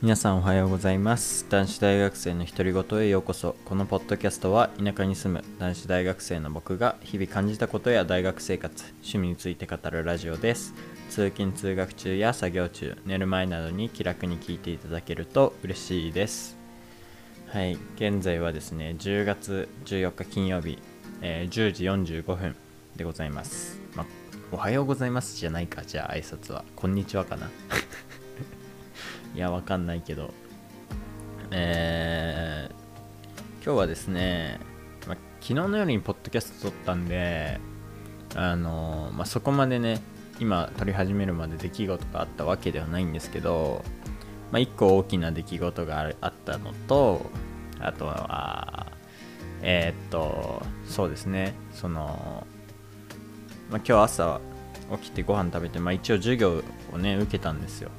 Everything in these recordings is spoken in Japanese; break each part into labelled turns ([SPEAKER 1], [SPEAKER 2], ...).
[SPEAKER 1] 皆さんおはようございます男子大学生の独り言へようこそ。このポッドキャストは田舎に住む男子大学生の僕が日々感じたことや大学生活趣味について語るラジオです。通勤通学中や作業中寝る前などに気楽に聞いていただけると嬉しいです。はい。現在はですね10月14日金曜日、えー10時45分でございます、ま、おはようございますじゃないか。じゃあ挨拶は。こんにちはかな。いや、わかんないけど。えー、今日はですね、ま、昨日の夜にポッドキャスト撮ったんで、あのま、そこまでね、今撮り始めるまで出来事があったわけではないんですけど、まあ、一個大きな出来事がああったのと、あとは、えーっと、そうですね、その、ま、今日朝起きてご飯食べて、まあ、一応授業をね、受けたんですよ。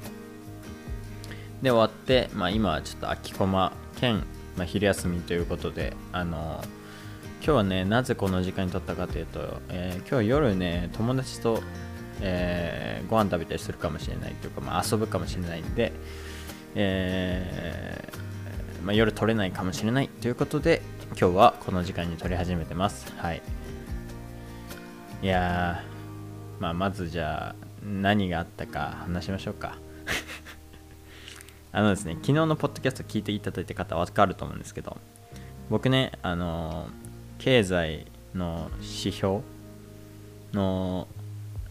[SPEAKER 1] で終わって、まあ、今はちょっと空きコマ兼、まあ、昼休みということであの今日はねなぜこの時間に撮ったかというと、えー今日夜ね友達と、えーご飯食べたりするかもしれないというか、まあ、遊ぶかもしれないんで、えーまあ、夜撮れないかもしれないということで今日はこの時間に撮り始めてます。はい。いやー、まあ、まずじゃあ何があったか話しましょうか。あのですね、昨日のポッドキャスト聞いていただいた方は分かると思うんですけど、僕ね、あの経済の指標の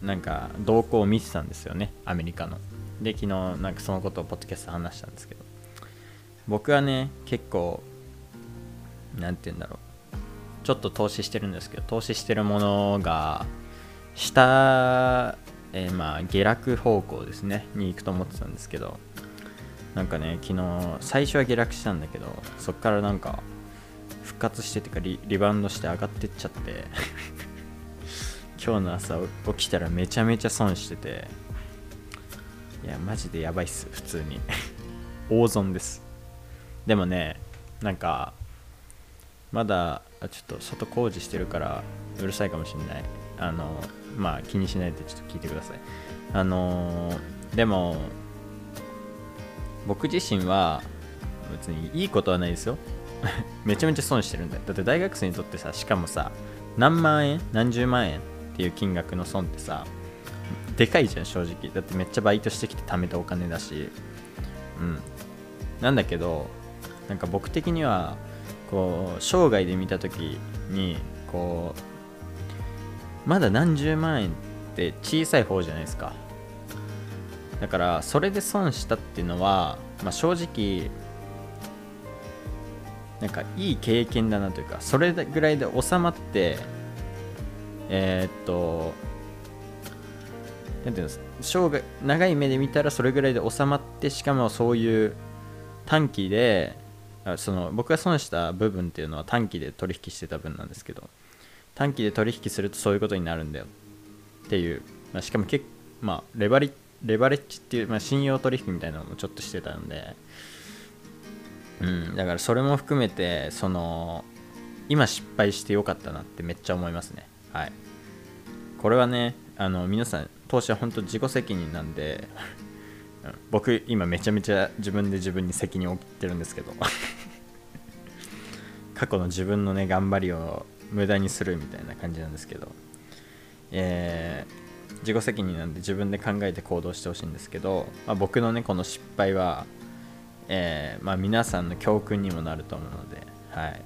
[SPEAKER 1] なんか動向を見てたんですよね、アメリカの。で、昨日なんかそのことをポッドキャスト話したんですけど、僕はね、結構、なんて言うんだろう、ちょっと投資してるんですけど、投資してるものが、下、えーまあ下落方向ですね、に行くと思ってたんですけど、なんかね昨日最初は下落したんだけどそっからなんか復活しててかリリバウンドして上がってっちゃって 今日の朝起きたらめちゃめちゃ損してていやマジでやばいっす普通に。大損です。でもねなんかまだちょっと外工事してるからうるさいかもしれない。あのまあ気にしないでちょっと聞いてください。あのでも僕自身は別にいいことはないですよ。めちゃめちゃ損してるんだよだって大学生にとってさしかもさ何万円何十万円っていう金額の損ってさでかいじゃん正直。だってめっちゃバイトしてきて貯めたお金だし。うん。なんだけどなんか僕的にはこう生涯で見た時にこうまだ何十万円って小さい方じゃないですか。だからそれで損したっていうのは、まあ、正直なんかいい経験だなというかそれぐらいで収まってえーっとなんていうんです生涯長い目で見たらそれぐらいで収まってしかもそういう短期でその僕が損した部分っていうのは短期で取引してた分なんですけど短期で取引するとそういうことになるんだよっていう、まあ、しかも結まあレバリレバレッジっていう、まあ、信用取引みたいなのもちょっとしてたんで、うん、だからそれも含めてその今失敗してよかったなってめっちゃ思いますね。はい。これはねあの皆さん投資は本当自己責任なんで 僕今めちゃめちゃ自分で自分に責任を負ってるんですけど 過去の自分のね頑張りを無駄にするみたいな感じなんですけどえー自己責任なんで自分で考えて行動してほしいんですけど、まあ、僕のねこの失敗は、えーまあ、皆さんの教訓にもなると思うので、はい、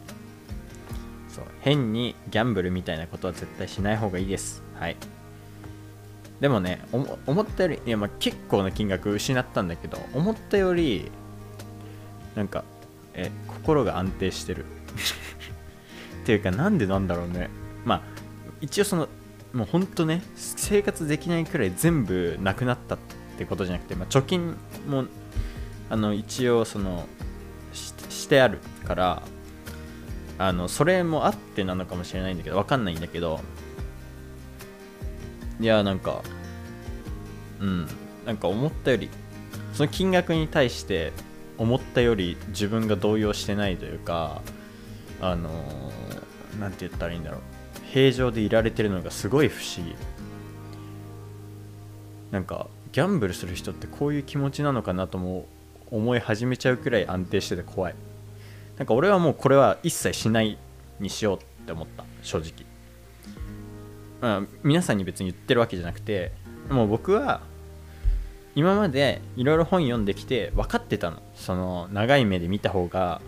[SPEAKER 1] そう。変にギャンブルみたいなことは絶対しない方がいいです、はい、でもね思ったよりいや、まあ、結構な金額失ったんだけど思ったよりなんかえ心が安定してる。っていうかなんでなんだろうね。まあ一応そのもうほんとね生活できないくらい全部なくなったってことじゃなくて、まあ、貯金もあの一応そのしてあるからあのそれもあってなのかもしれないんだけどわかんないんだけどいやなんかうんなんか思ったよりその金額に対して思ったより自分が動揺してないというかあのーて言ったらいいんだろう。平常でいられてるのがすごい不思議。なんかギャンブルする人ってこういう気持ちなのかなとも思い始めちゃうくらい安定してて怖い。なんか俺はもうこれは一切しないにしようって思った。正直。まあ皆さんに別に言ってるわけじゃなくてもう僕は今までいろいろ本読んできて分かってたの。その長い目で見た方が。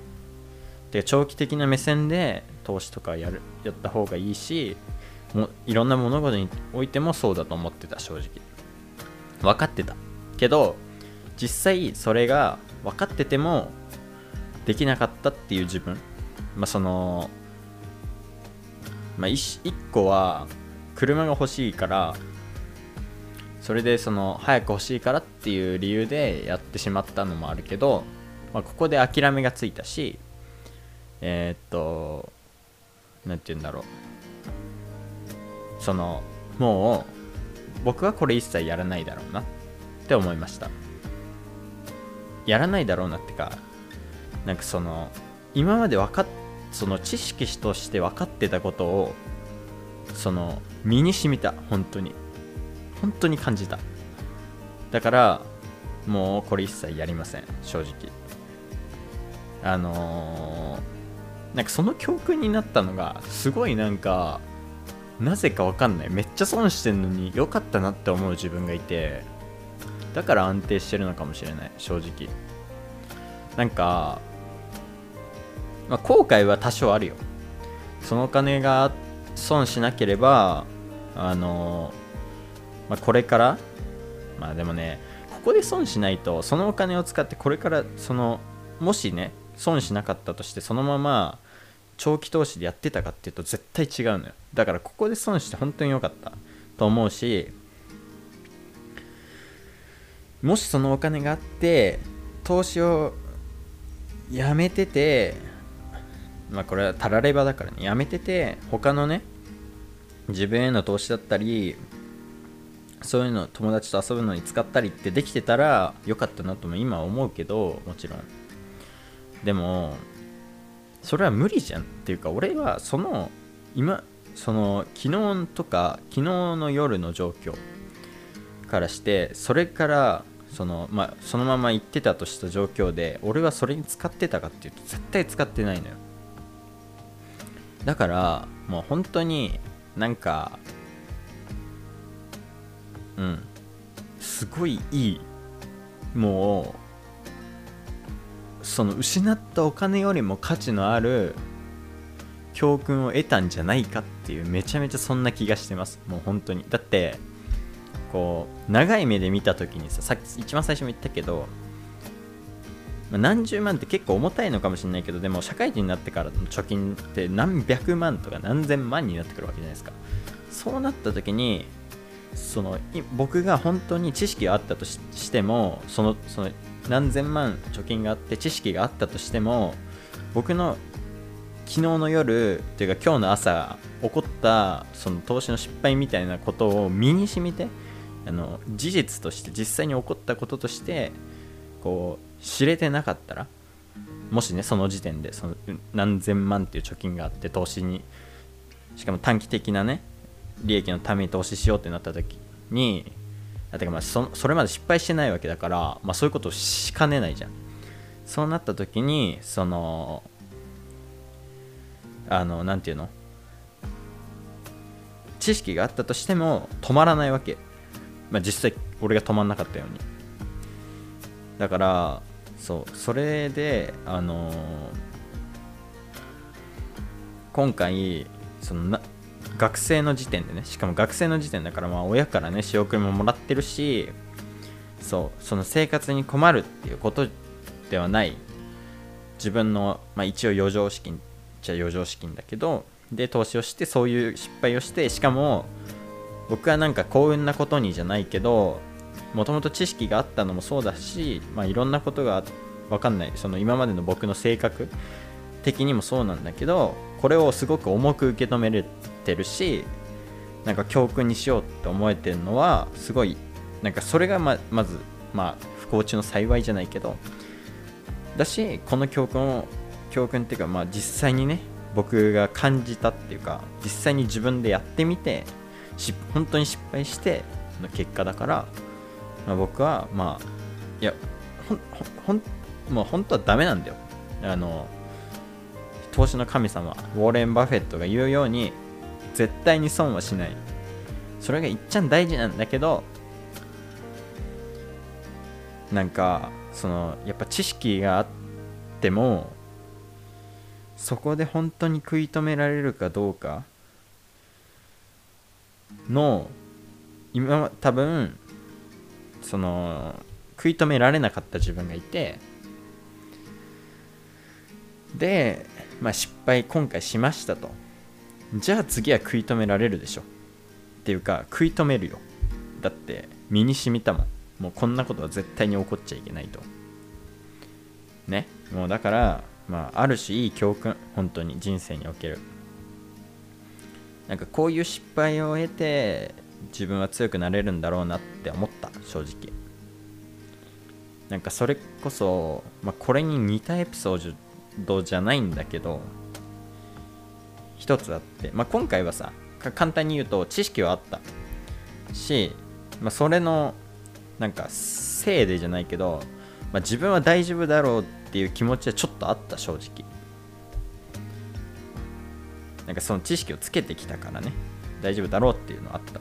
[SPEAKER 1] で長期的な目線で投資とかやるやった方がいいしもいろんな物事においてもそうだと思ってた正直。分かってた。けど実際それが分かっててもできなかったっていう自分。まあそのまあ 1, 個は車が欲しいからそれでその早く欲しいからっていう理由でやってしまったのもあるけど、まあ、ここで諦めがついたしえー、っと何て言うんだろう。そのもう僕はこれ一切やらないだろうなって思いました。やらないだろうなってかなんかその今まで分かっその知識として分かってたことをその身に染みた本当に。本当に感じた。だからもうこれ一切やりません正直。あのー、なんかその教訓になったのがすごいなんかなぜかわかんない。めっちゃ損してんのに良かったなって思う自分がいてだから安定してるのかもしれない。正直。なんか、まあ、後悔は多少あるよ。そのお金が損しなければあのまあ、これからまあでもねここで損しないとそのお金を使ってこれからそのもしね損しなかったとしてそのまま長期投資でやってたかっていうと絶対違うのよ。だからここで損して本当に良かったと思うしもしそのお金があって投資をやめててまあこれはたらればだからね。やめてて他のね自分への投資だったりそういうの友達と遊ぶのに使ったりってできてたらよかったなとも今思うけどもちろん。でもそれは無理じゃん。っていうか俺はその今その昨日とか昨日の夜の状況からしてそれからその,、まあ、そのまま行ってたとした状況で俺はそれに使ってたかっていうと絶対使ってないのよ。だからもう本当になんかうんすごいいいもうその失ったお金よりも価値のある教訓を得たんじゃないかっていうめちゃめちゃそんな気がしてます。もう本当に。だってこう長い目で見た時にささっき一番最初も言ったけど、ま、何十万って結構重たいのかもしれないけどでも社会人になってからの貯金って何百万とか何千万になってくるわけじゃないですか。そうなった時にその僕が本当に知識があったとしてもそのその何千万貯金があって知識があったとしても僕の昨日の夜っていうか今日の朝起こったその投資の失敗みたいなことを身に染みてあの事実として実際に起こったこととしてこう知れてなかったらもしねその時点でその何千万っていう貯金があって投資にしかも短期的なね利益のために投資しようってなった時にだってまあそそれまで失敗してないわけだから、まあ、そういうことをしかねないじゃん。そうなった時にそのあの何て言うの？知識があったとしても止まらないわけ、まあ、実際俺が止まんなかったように。だからそうそれであのー、今回そのな学生の時点でねしかも学生の時点だからまあ親からね仕送りももらってるしそうその生活に困るっていうことではない。自分の、まあ、一応余剰資金じゃ余剰資金だけどで投資をしてそういう失敗をしてしかも僕はなんか幸運なことにじゃないけどもともと知識があったのもそうだし、まあ、いろんなことが分かんない。その今までの僕の性格的にもそうなんだけどこれをすごく重く受け止めれてるしなんか教訓にしようって思えてるのはすごいなんかそれがままずまあ不幸中の幸いじゃないけどだしこの教訓を教訓っていうかまあ実際にね僕が感じたっていうか実際に自分でやってみてし本当に失敗しての結果だから、まあ、僕はまあいやほんほんもう本当はダメなんだよ。あの投資の神様ウォーレン・バフェットが言うように絶対に損はしない。それがいっちゃん大事なんだけどなんかそのやっぱ知識があってもそこで本当に食い止められるかどうかの今多分その食い止められなかった自分がいてで、まあ、失敗今回しましたと。じゃあ次は食い止められるでしょ。っていうか食い止めるよ。だって身に染みたもん。もうこんなことは絶対に起こっちゃいけないと。ね？もうだからまあある種いい教訓本当に人生における。なんかこういう失敗を得て自分は強くなれるんだろうなって思った正直。なんかそれこそ、まあ、これに似たエピソードじゃないんだけど一つあって、まあ、今回はさ簡単に言うと知識はあった。し、まあ、それのなんかせいでじゃないけど、まあ、自分は大丈夫だろうっていう気持ちはちょっとあった正直。なんかその知識をつけてきたからね。大丈夫だろうっていうのはあった。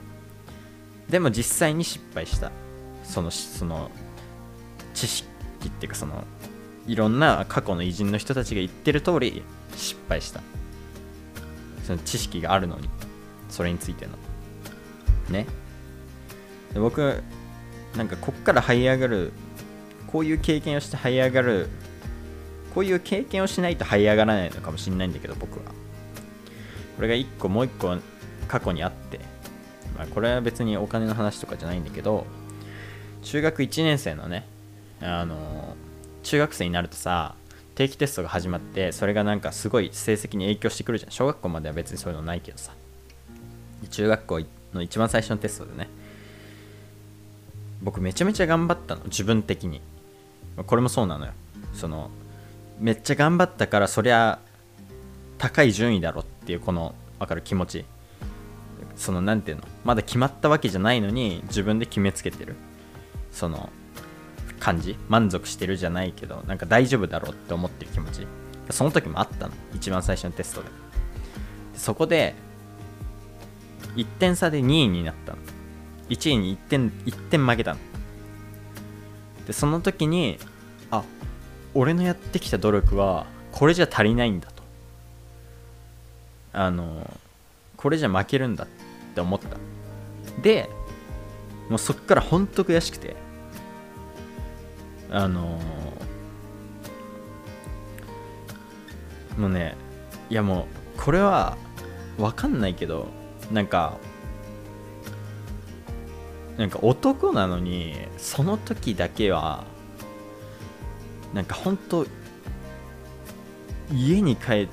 [SPEAKER 1] でも実際に失敗した。そのその知識っていうかそのいろんな過去の偉人の人たちが言ってる通り失敗した。その知識があるのにそれについての。ね。で僕なんかこっから這い上がるこういう経験をして這い上がるこういう経験をしないと這い上がらないのかもしれないんだけど僕は。これが1個もう1個過去にあって、まあ、これは別にお金の話とかじゃないんだけど中学1年生のねあの中学生になるとさ定期テストが始まってそれがなんかすごい成績に影響してくるじゃん。小学校までは別にそういうのないけどさ。中学校の一番最初のテストでね。僕めちゃめちゃ頑張ったの。自分的に。これもそうなのよ。そのめっちゃ頑張ったからそりゃ高い順位だろっていうこの分かる気持ち。その何ていうの。まだ決まったわけじゃないのに自分で決めつけてる。その感じ満足してるじゃないけどなんか大丈夫だろうって思ってる気持ち。その時もあったの。一番最初のテストで。そこで1点差で2位になったの。1位に1点1点負けたの。でその時にあ俺のやってきた努力はこれじゃ足りないんだと。あのこれじゃ負けるんだって思った。でもうそっからほんと悔しくてあのもうねいやもうこれは分かんないけどなんかなんか男なのにその時だけはなんか本当家に帰っ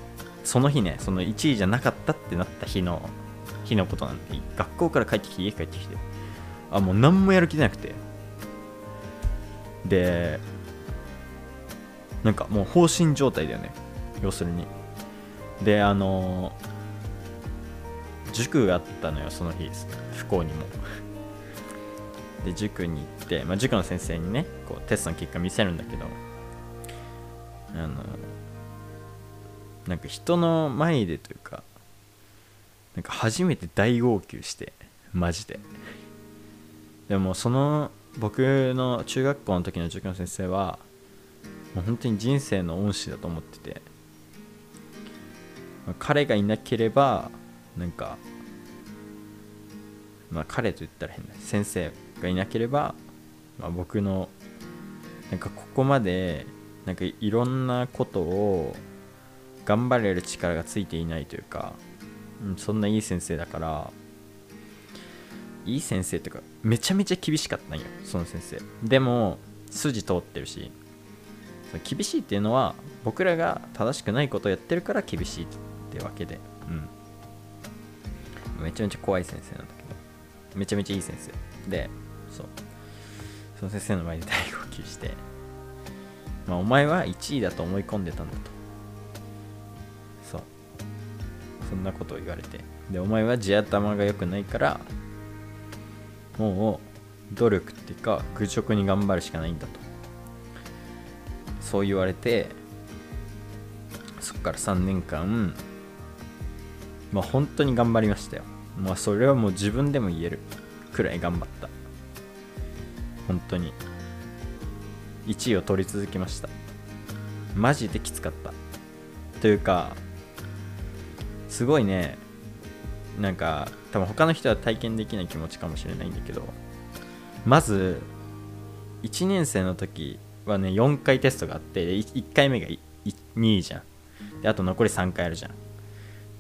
[SPEAKER 1] その日ねその1位じゃなかったってなった日の日のことなんで学校から帰ってきて家帰ってきてあもう何もやる気出なくて。でなんかもう放心状態だよね。要するに。であの塾があったのよその日。不幸にも。で塾に行って、まあ、塾の先生にねこうテストの結果見せるんだけどあのなんか人の前でというかなんか初めて大号泣してマジで。でもその僕の中学校の時の塾の先生はもう本当に人生の恩師だと思ってて彼がいなければなんかまあ彼と言ったら変だ。先生がいなければ、まあ、僕のなんかここまでなんかいろんなことを頑張れる力がついていないというか、うん、そんないい先生だからいい先生というかめちゃめちゃ厳しかったんよその先生。でも筋通ってるし厳しいっていうのは僕らが正しくないことをやってるから厳しいってわけでうん。めちゃめちゃ怖い先生なんだけどめちゃめちゃいい先生。でそう。その先生の前で大号泣してまあお前は1位だと思い込んでたんだと。そう。そんなことを言われて。でお前は地頭が良くないからもう努力っていうか愚直に頑張るしかないんだと。そう言われてそっから3年間まあ本当に頑張りましたよ。まあそれはもう自分でも言えるくらい頑張った。本当に。1位を取り続けました。マジできつかった。というかすごいね。なんか多分他の人は体験できない気持ちかもしれないんだけどまず1年生の時はね4回テストがあって1回目が2位じゃん。であと残り3回あるじゃん。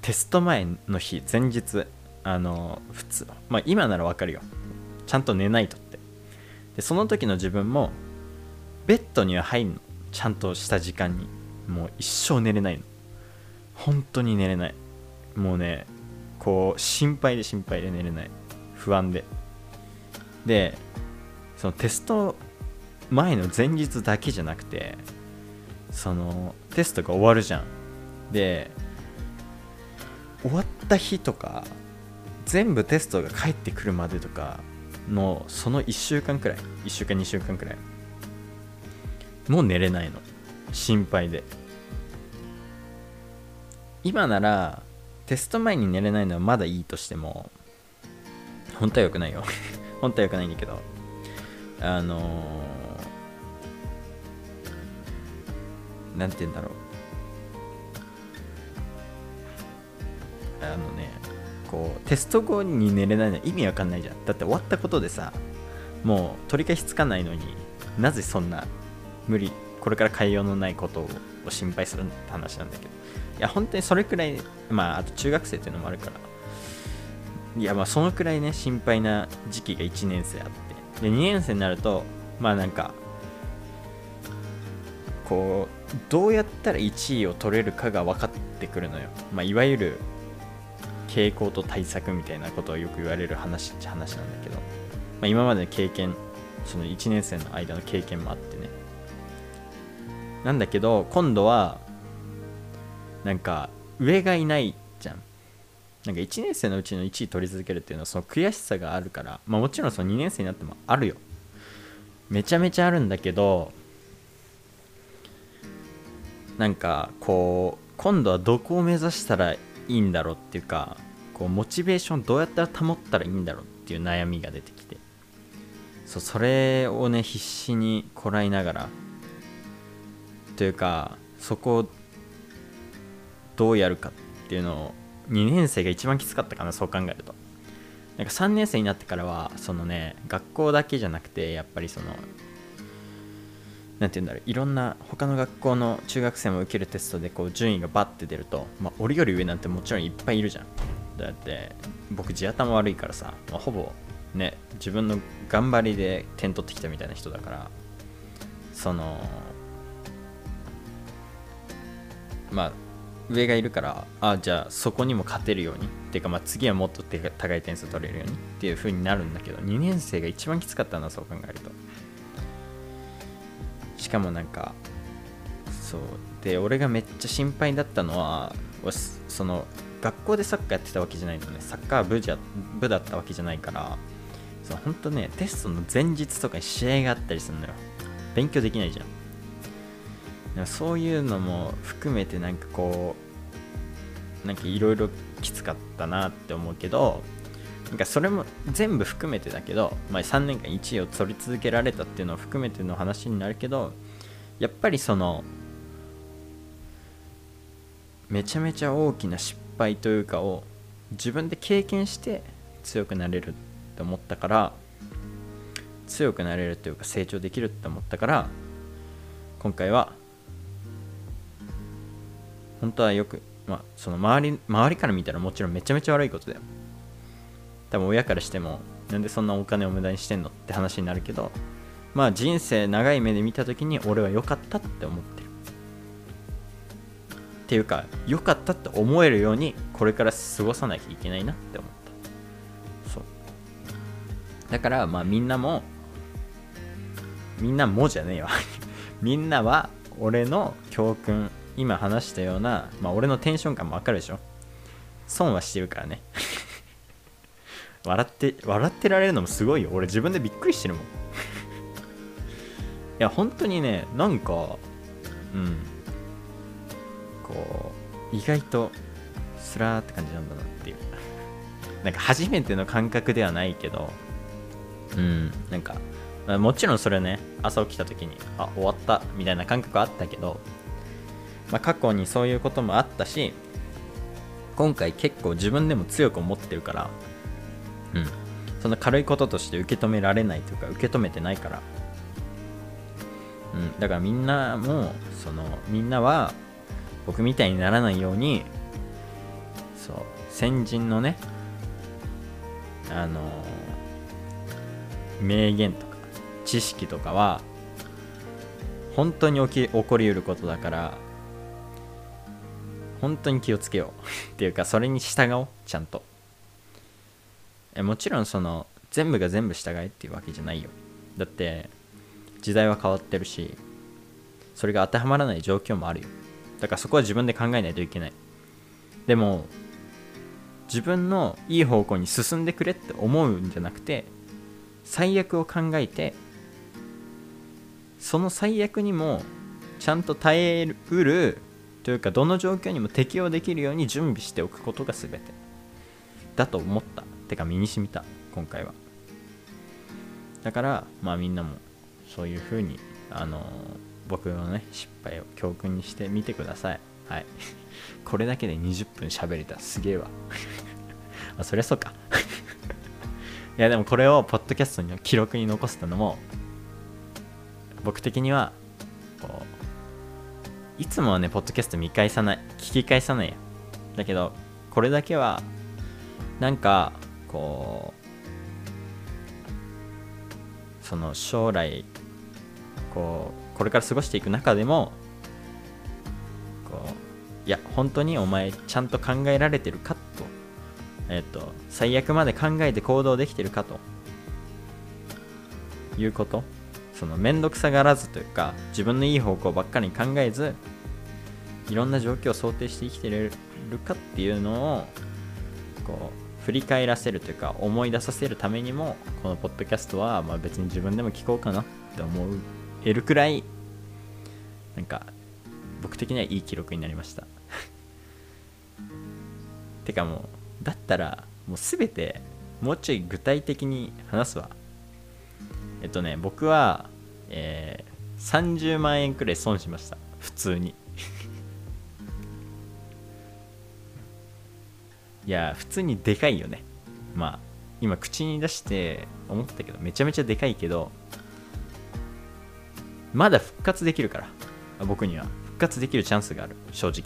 [SPEAKER 1] テスト前の日前日あの普通まあ今ならわかるよ。ちゃんと寝ないとって。でその時の自分もベッドには入んの。ちゃんとした時間に。もう一生寝れないの。本当に寝れない。もうねこう心配で心配で寝れない不安で。でそのテスト前の前日だけじゃなくてそのテストが終わるじゃん。で終わった日とか全部テストが返ってくるまでとかのその1週間くらい1週間2週間くらいもう寝れないの。心配で。今ならテスト前に寝れないのはまだいいとしても本当は良くないよ。本当は良くないんだけどあのー、なんて言うんだろう。あのねこうテスト後に寝れないのは意味わかんないじゃん。だって終わったことでさもう取り返しつかないのになぜそんな無理これから変えようのないことを心配する話なんだけど。いや本当にそれくらいまああと中学生っていうのもあるから。いやまあそのくらいね心配な時期が1年生あって。で2年生になるとまあなんかこうどうやったら1位を取れるかが分かってくるのよ、まあ、いわゆる傾向と対策みたいなことをよく言われる話っちゃ話なんだけど、まあ、今までの経験その1年生の間の経験もあってね。なんだけど今度はなんか上がいないじゃん。なんか1年生のうちの1位取り続けるっていうのはその悔しさがあるから、まあ、もちろんその2年生になってもあるよ。めちゃめちゃあるんだけどなんかこう今度はどこを目指したらいいんだろうっていうかこうモチベーションどうやったら保ったらいいんだろうっていう悩みが出てきて。そうそれをね必死にこらえながらというかそこをどうやるかっていうのを2年生が一番きつかったかなそう考えると。なんか3年生になってからはそのね学校だけじゃなくてやっぱりその何て言うんだろういろんな他の学校の中学生も受けるテストでこう順位がバッて出ると、まあ、俺より上なんてもちろんいっぱいいるじゃん。だって僕地頭悪いからさ、まあ、ほぼね自分の頑張りで点取ってきたみたいな人だからそのまあ上がいるからあじゃあそこにも勝てるように。っていうか、まあ、次はもっと高い点数取れるようにっていう風になるんだけど2年生が一番きつかったなそう考えると。しかもなんかそう。で俺がめっちゃ心配だったのはその学校でサッカーやってたわけじゃないのね。サッカー部じゃ部だったわけじゃないからそう本当ねテストの前日とかに試合があったりするのよ。勉強できないじゃん。そういうのも含めてなんかこうなんかいろいろきつかったなって思うけどなんかそれも全部含めてだけど、まあ、3年間1位を取り続けられたっていうのを含めての話になるけどやっぱりそのめちゃめちゃ大きな失敗というかを自分で経験して強くなれるって思ったから強くなれるというか成長できるって思ったから今回は本当はよく、まあ、その周り周りから見たらもちろんめちゃめちゃ悪いことだよ。多分親からしてもなんでそんなお金を無駄にしてんのって話になるけどまあ人生長い目で見た時に俺は良かったって思ってる。っていうか良かったって思えるようにこれから過ごさなきゃいけないなって思った。そう。だからまあみんなもみんなもじゃねえわ。みんなは俺の教訓今話したような、まあ、俺のテンション感もわかるでしょ？損はしてるからね。笑って笑ってられるのもすごいよ。俺自分でびっくりしてるもん。いや本当にねなんかうん。こう意外とスラーって感じなんだなっていう。なんか初めての感覚ではないけどうん。なんか、もちろんそれね朝起きた時にあ終わったみたいな感覚あったけど、まあ、過去にそういうこともあったし今回結構自分でも強く思ってるからうん。そんな軽いこととして受け止められないというか受け止めてないから。うん。だからみんなもそのみんなは僕みたいにならないようにそう先人のねあの名言とか知識とかは本当に起き起こりうることだから本当に気をつけよう。っていうかそれに従おう。ちゃんと。えもちろんその全部が全部従えっていうわけじゃないよ。だって時代は変わってるしそれが当てはまらない状況もあるよ。だからそこは自分で考えないといけない。でも自分のいい方向に進んでくれって思うんじゃなくて最悪を考えてその最悪にもちゃんと耐えうるというかどの状況にも適応できるように準備しておくことが全て。だと思った。てか身に染みた。今回は。だからまあみんなもそういう風にあの僕のね失敗を教訓にしてみてください。はい。これだけで20分喋れた。すげえわ。あそりゃそうか。いやでもこれをポッドキャストの記録に残すのも僕的にはこういつもはねポッドキャスト見返さない聞き返さないよだけどこれだけはなんかこうその将来こうこれから過ごしていく中でもこういや本当にお前ちゃんと考えられてるかと,、えっと最悪まで考えて行動できてるかと。いうこと。その面倒くさがらずというか自分のいい方向ばっかりに考えずいろんな状況を想定して生きてるかっていうのをこう振り返らせるというか思い出させるためにもこのポッドキャストはまあ別に自分でも聞こうかなって思えるくらいなんか僕的にはいい記録になりました。てかもうだったらもう全てもうちょい具体的に話すわ。えっとね僕は、えー、30万円くらい損しました。普通に。いや普通にでかいよね。まあ今口に出して思ったけどめちゃめちゃでかいけどまだ復活できるから僕には。復活できるチャンスがある。正直。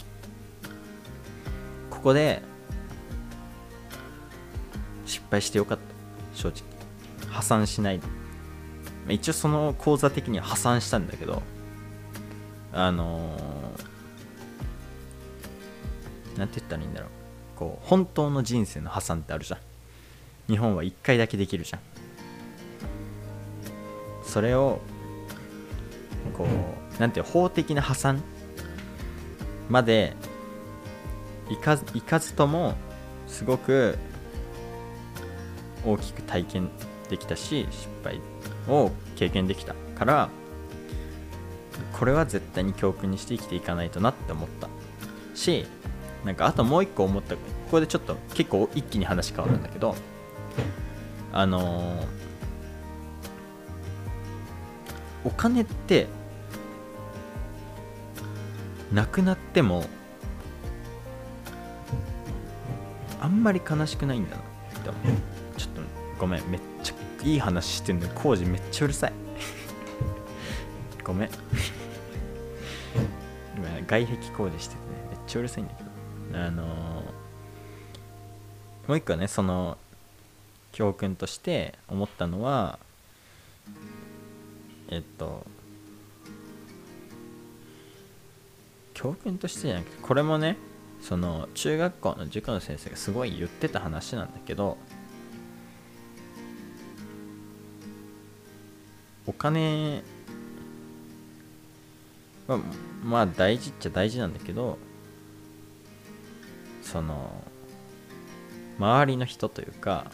[SPEAKER 1] ここで失敗してよかった。正直。破産しないで。一応その口座的には破産したんだけどあのー、なんて言ったらいいんだろう。こう本当の人生の破産ってあるじゃん。日本は1回だけできるじゃん。それをこうなんていう法的な破産までいかいかずともすごく大きく体験できたし失敗を経験できたからこれは絶対に教訓にして生きていかないとなって思った。しなんかあともう一個思ったここでちょっと結構一気に話変わるんだけどあのー、お金ってなくなってもあんまり悲しくないんだなってちょっとごめんめっいい話してんのに工事めっちゃうるさい。ごめん。今外壁工事しててねめっちゃうるさいんだけど。あのー、もう一個ねその教訓として思ったのはえっと教訓としてじゃなくてこれもねその中学校の塾の先生がすごい言ってた話なんだけどお金はまあ大事っちゃ大事なんだけどその周りの人というか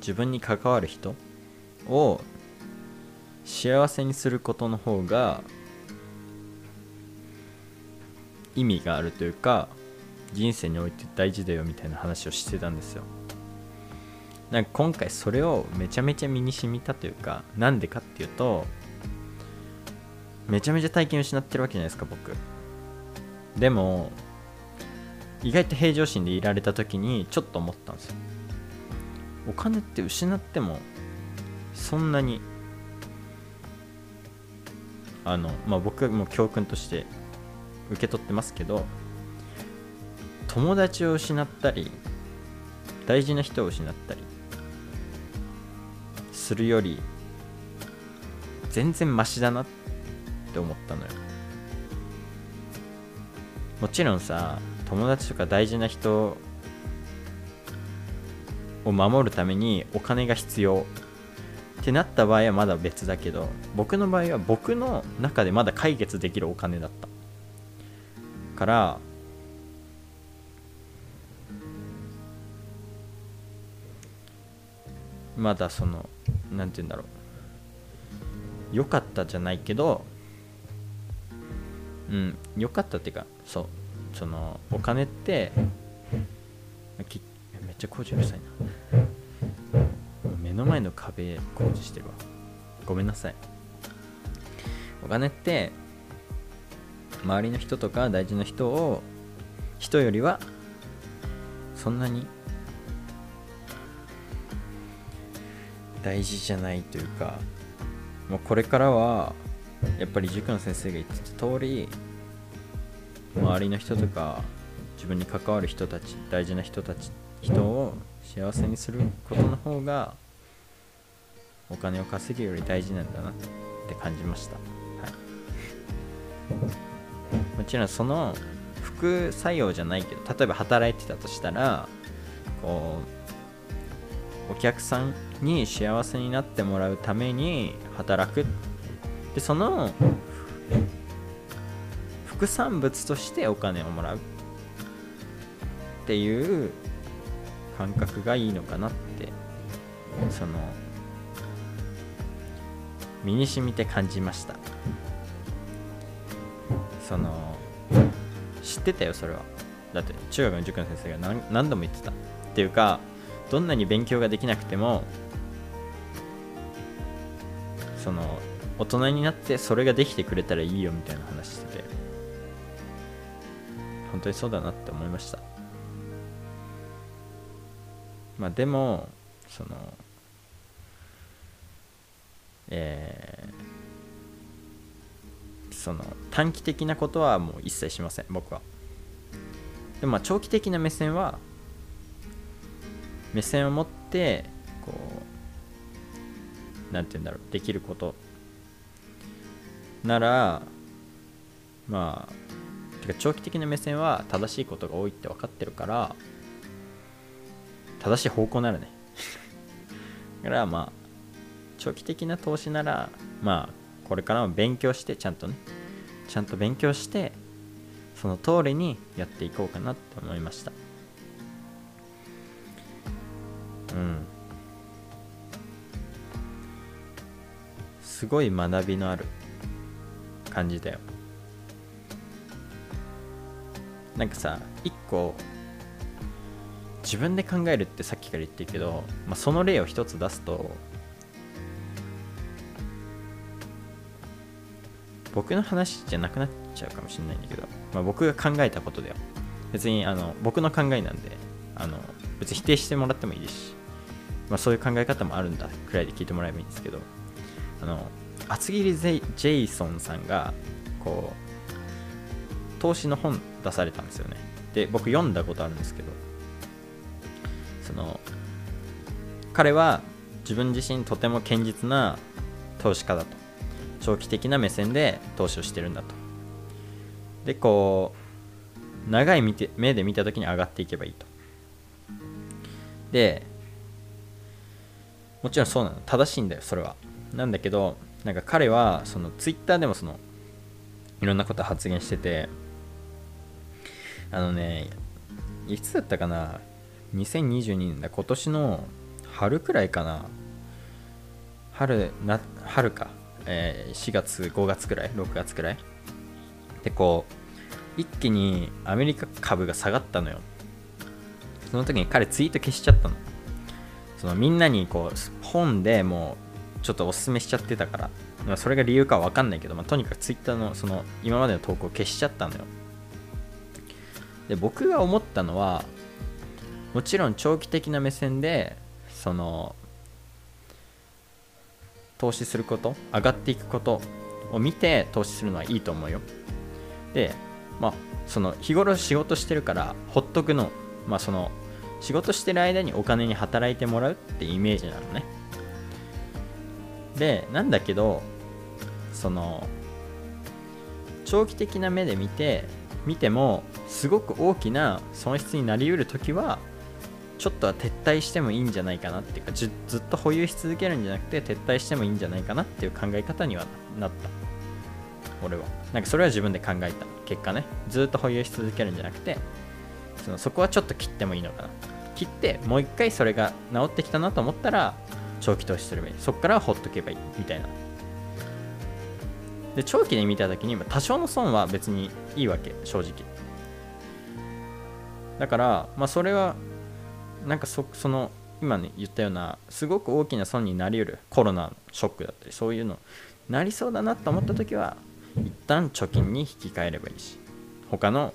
[SPEAKER 1] 自分に関わる人を幸せにすることの方が意味があるというか人生において大事だよみたいな話をしてたんですよ。なんか今回それをめちゃめちゃ身に染みたというかなんでかっていうとめちゃめちゃ体験失ってるわけじゃないですか僕。でも意外と平常心でいられた時にちょっと思ったんですよ。お金って失ってもそんなにあのまあ僕も教訓として受け取ってますけど友達を失ったり大事な人を失ったりするより全然マシだなって思ったのよ。もちろんさ友達とか大事な人を守るためにお金が必要ってなった場合はまだ別だけど僕の場合は僕の中でまだ解決できるお金だった。からまだその何て言うんだろう。良かったじゃないけどうん良かったっていうかそうそのお金ってめっちゃ工事うるさいな。目の前の壁工事してるわ。ごめんなさい。お金って周りの人とか大事な人を人よりはそんなに大事じゃないというかもうこれからはやっぱり塾の先生が言ってた通り周りの人とか自分に関わる人たち大事な人たち人を幸せにすることの方がお金を稼ぐより大事なんだなって感じました、はい、もちろんその副作用じゃないけど例えば働いてたとしたらこうお客さんに幸せになってもらうために働く。でその副産物としてお金をもらう。っていう感覚がいいのかなってその身に染みて感じました。その知ってたよそれは。だって中学の塾の先生が何何度も言ってた。っていうかどんなに勉強ができなくてもその大人になってそれができてくれたらいいよみたいな話してて本当にそうだなって思いました。まあでもそのえー、その短期的なことはもう一切しません僕は。でもまあ長期的な目線は目線を持ってこうなんて言うんだろうできること。ならまあてか長期的な目線は正しいことが多いって分かってるから正しい方向ならね。だからまあ長期的な投資ならまあこれからも勉強してちゃんとねちゃんと勉強してその通りにやっていこうかなって思いました。うん。すごい学びのある感じだよ。なんかさ一個自分で考えるってさっきから言ってるけど、まあ、その例を一つ出すと僕の話じゃなくなっちゃうかもしれないんだけど、まあ、僕が考えたことだよ。別にあの僕の考えなんであの別に否定してもらってもいいですし、まあ、そういう考え方もあるんだくらいで聞いてもらえばいいんですけどあの厚切りジェイソンさんがこう投資の本出されたんですよね。で僕読んだことあるんですけどその彼は自分自身とても堅実な投資家だと。長期的な目線で投資をしてるんだと。でこう長い見て目で見た時に上がっていけばいいと。でもちろんそうなの。正しいんだよそれは。なんだけどなんか彼はそのツイッターでもそのいろんなこと発言しててあのねいつだったかな？2022年だ今年の春くらいかな？春な春か。えー、4月5月くらい？6月くらい？でこう一気にアメリカ株が下がったのよ。その時に彼ツイート消しちゃったの。そのみんなにこう本でもうちょっとおすすめしちゃってたからまあそれが理由かは分かんないけど、まあ、とにかくツイッターのその今までの投稿を消しちゃったのよ。で僕が思ったのはもちろん長期的な目線でその投資すること上がっていくことを見て投資するのはいいと思うよ。でまあその日頃仕事してるからほっとくの。まあその仕事してる間にお金に働いてもらうってイメージなのね。でなんだけどその長期的な目で見て見てもすごく大きな損失になりうる時はちょっとは撤退してもいいんじゃないかなっていうかずっと保有し続けるんじゃなくて撤退してもいいんじゃないかなっていう考え方にはなった。俺は。なんかそれは自分で考えた。結果ねずっと保有し続けるんじゃなくてそのそこはちょっと切ってもいいのかな。切ってもう一回それが治ってきたなと思ったら長期投資すればいい。そこからほっとけばいいみたいな。で長期で見た時に多少の損は別にいいわけ正直。だからまあそれはなんかそその今ね言ったようなすごく大きな損になりうるコロナのショックだったりそういうのなりそうだなと思った時は一旦貯金に引き換えればいいし他の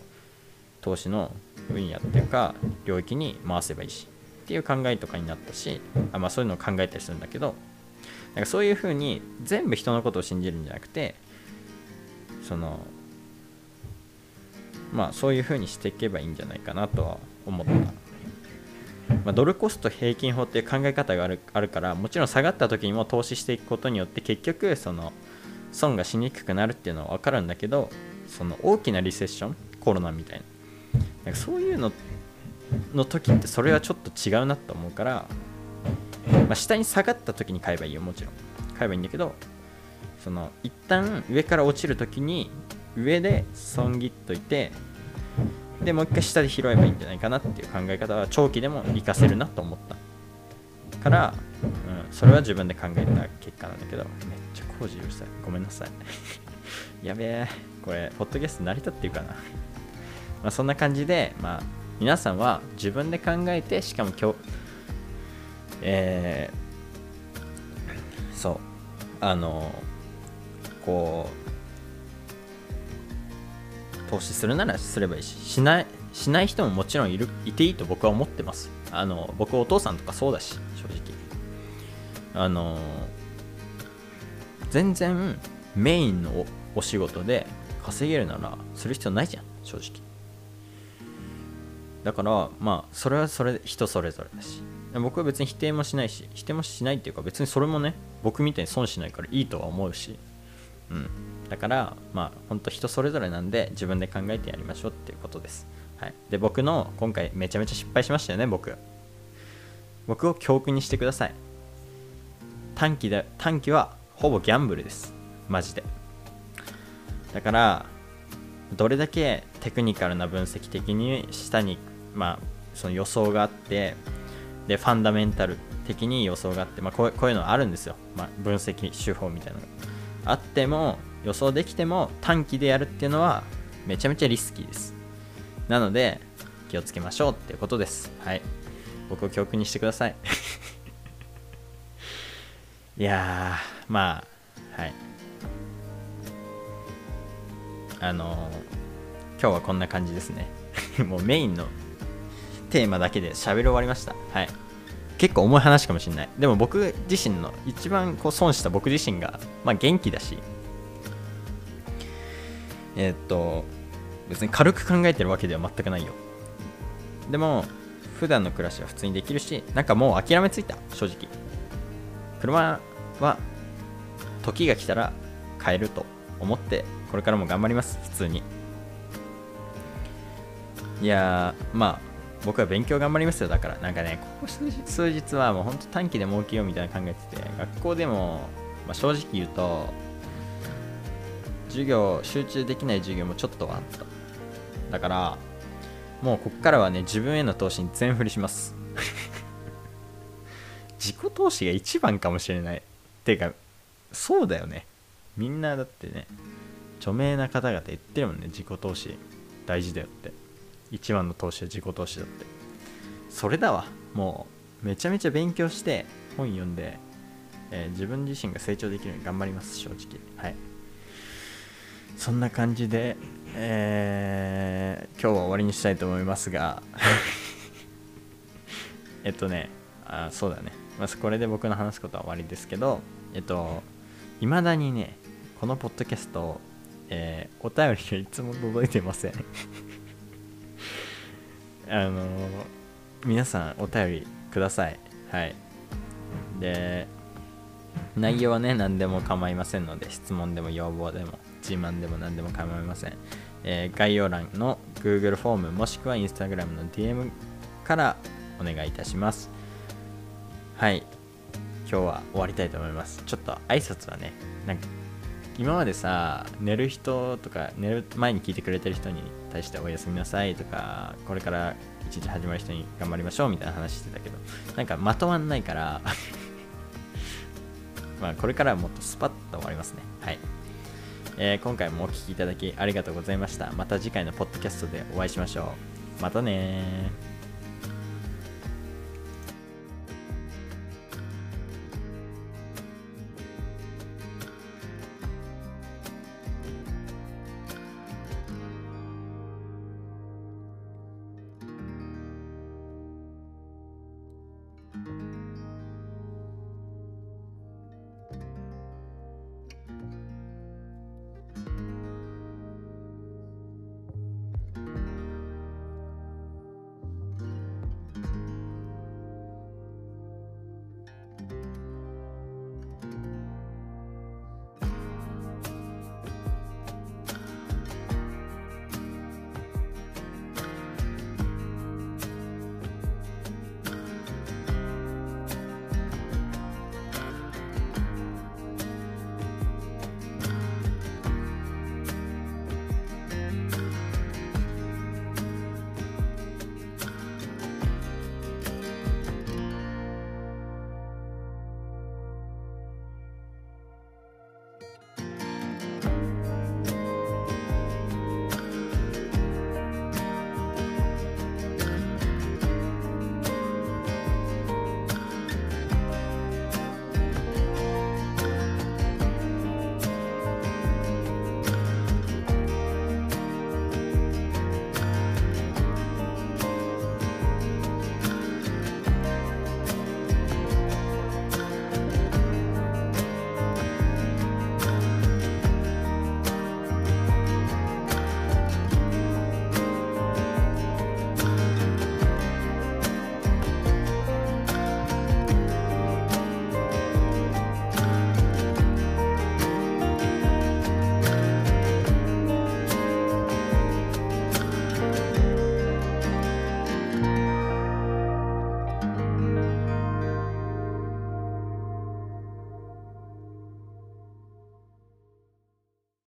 [SPEAKER 1] 投資の分野っていうか領域に回せばいいしっていう考えとかになったしあ、まあ、そういうのを考えたりするんだけどなんかそういうふうに全部人のことを信じるんじゃなくてそのまあそういうふうにしていけばいいんじゃないかなとは思った。まあ、ドルコスト平均法っていう考え方があるあるからもちろん下がった時にも投資していくことによって結局その損がしにくくなるっていうのは分かるんだけどその大きなリセッションコロナみたいななんかそういうのの時ってそれはちょっと違うなと思うから、まあ、下に下がった時に買えばいいよもちろん。買えばいいんだけどその一旦上から落ちる時に上で損切っといてでもう一回下で拾えばいいんじゃないかなっていう考え方は長期でも活かせるなと思った。から、うん、それは自分で考えた結果なんだけどめっちゃ工事うるさいごめんなさい。やべえ。これポッドキャスト成り立っていうかな。まあそんな感じでまあ皆さんは自分で考えてしかも今日えー、そうあのこう投資するならすればいいししないしない人ももちろんいるいていいと僕は思ってます。あの僕お父さんとかそうだし正直。あの全然メインのお仕事で稼げるならする必要ないじゃん正直。だからまあそれはそれ人それぞれだし。僕は別に否定もしないし否定もしないっていうか別にそれもね僕みたいに損しないからいいとは思うし。うん。だからまあ本当人それぞれなんで自分で考えてやりましょうっていうことです、はい、で僕の今回めちゃめちゃ失敗しましたよね僕。僕を教訓にしてください。短期で短期はほぼギャンブルです。マジで。だからどれだけテクニカルな分析的に下にまあその予想があってでファンダメンタル的に予想があって、まあ、こうこういうのあるんですよ、まあ、分析手法みたいなの。があっても予想できても短期でやるっていうのはめちゃめちゃリスキーです。なので気をつけましょうっていうことです。はい。僕を教訓にしてください。いやまあはい。あのー、今日はこんな感じですね。もうメインのテーマだけで喋り終わりました。はい。結構重い話かもしれない。でも僕自身の一番こう損した僕自身が、まあ、元気だしえー、っと別に軽く考えてるわけでは全くないよ。でも普段の暮らしは普通にできるしなんかもう諦めついた正直。車は時が来たら買えると思ってこれからも頑張ります普通に。いやまあ僕は勉強頑張りますよだから。なんかねここ数日。はもうほんと短期で儲けようみたいな考えてて学校でも、まあ、正直言うと授業集中できない授業もちょっとはあった。だからもうこっからはね自分への投資に全振りします。自己投資が一番かもしれない。てかそうだよね。みんなだってね著名な方々言ってるもんね自己投資。大事だよって一番の投資は自己投資だって。それだわ。もうめちゃめちゃ勉強して本読んで、えー自分自身が成長できるように頑張ります正直。はい。そんな感じで、えー今日は終わりにしたいと思いますが えっとねあそうだね、まずこれで僕の話すことは終わりですけどえっといまだにねこのポッドキャスト、えーお便りがいつも届いてません。あの皆さんお便りください。はい。で内容はね何でも構いませんので質問でも要望でも自慢でも何でも構いません、えー概要欄の Google フォームもしくは Instagram の DM からお願いいたします。はい。今日は終わりたいと思います。ちょっと挨拶はねなんか今までさ寝る人とか寝る前に聞いてくれてる人に対しておやすみなさいとかこれから一日始まる人に頑張りましょうみたいな話してたけどなんかまとまんないから まあこれからはもっとスパッと終わりますね。はい、えー今回もお聴きいただきありがとうございました。また次回のポッドキャストでお会いしましょう。またね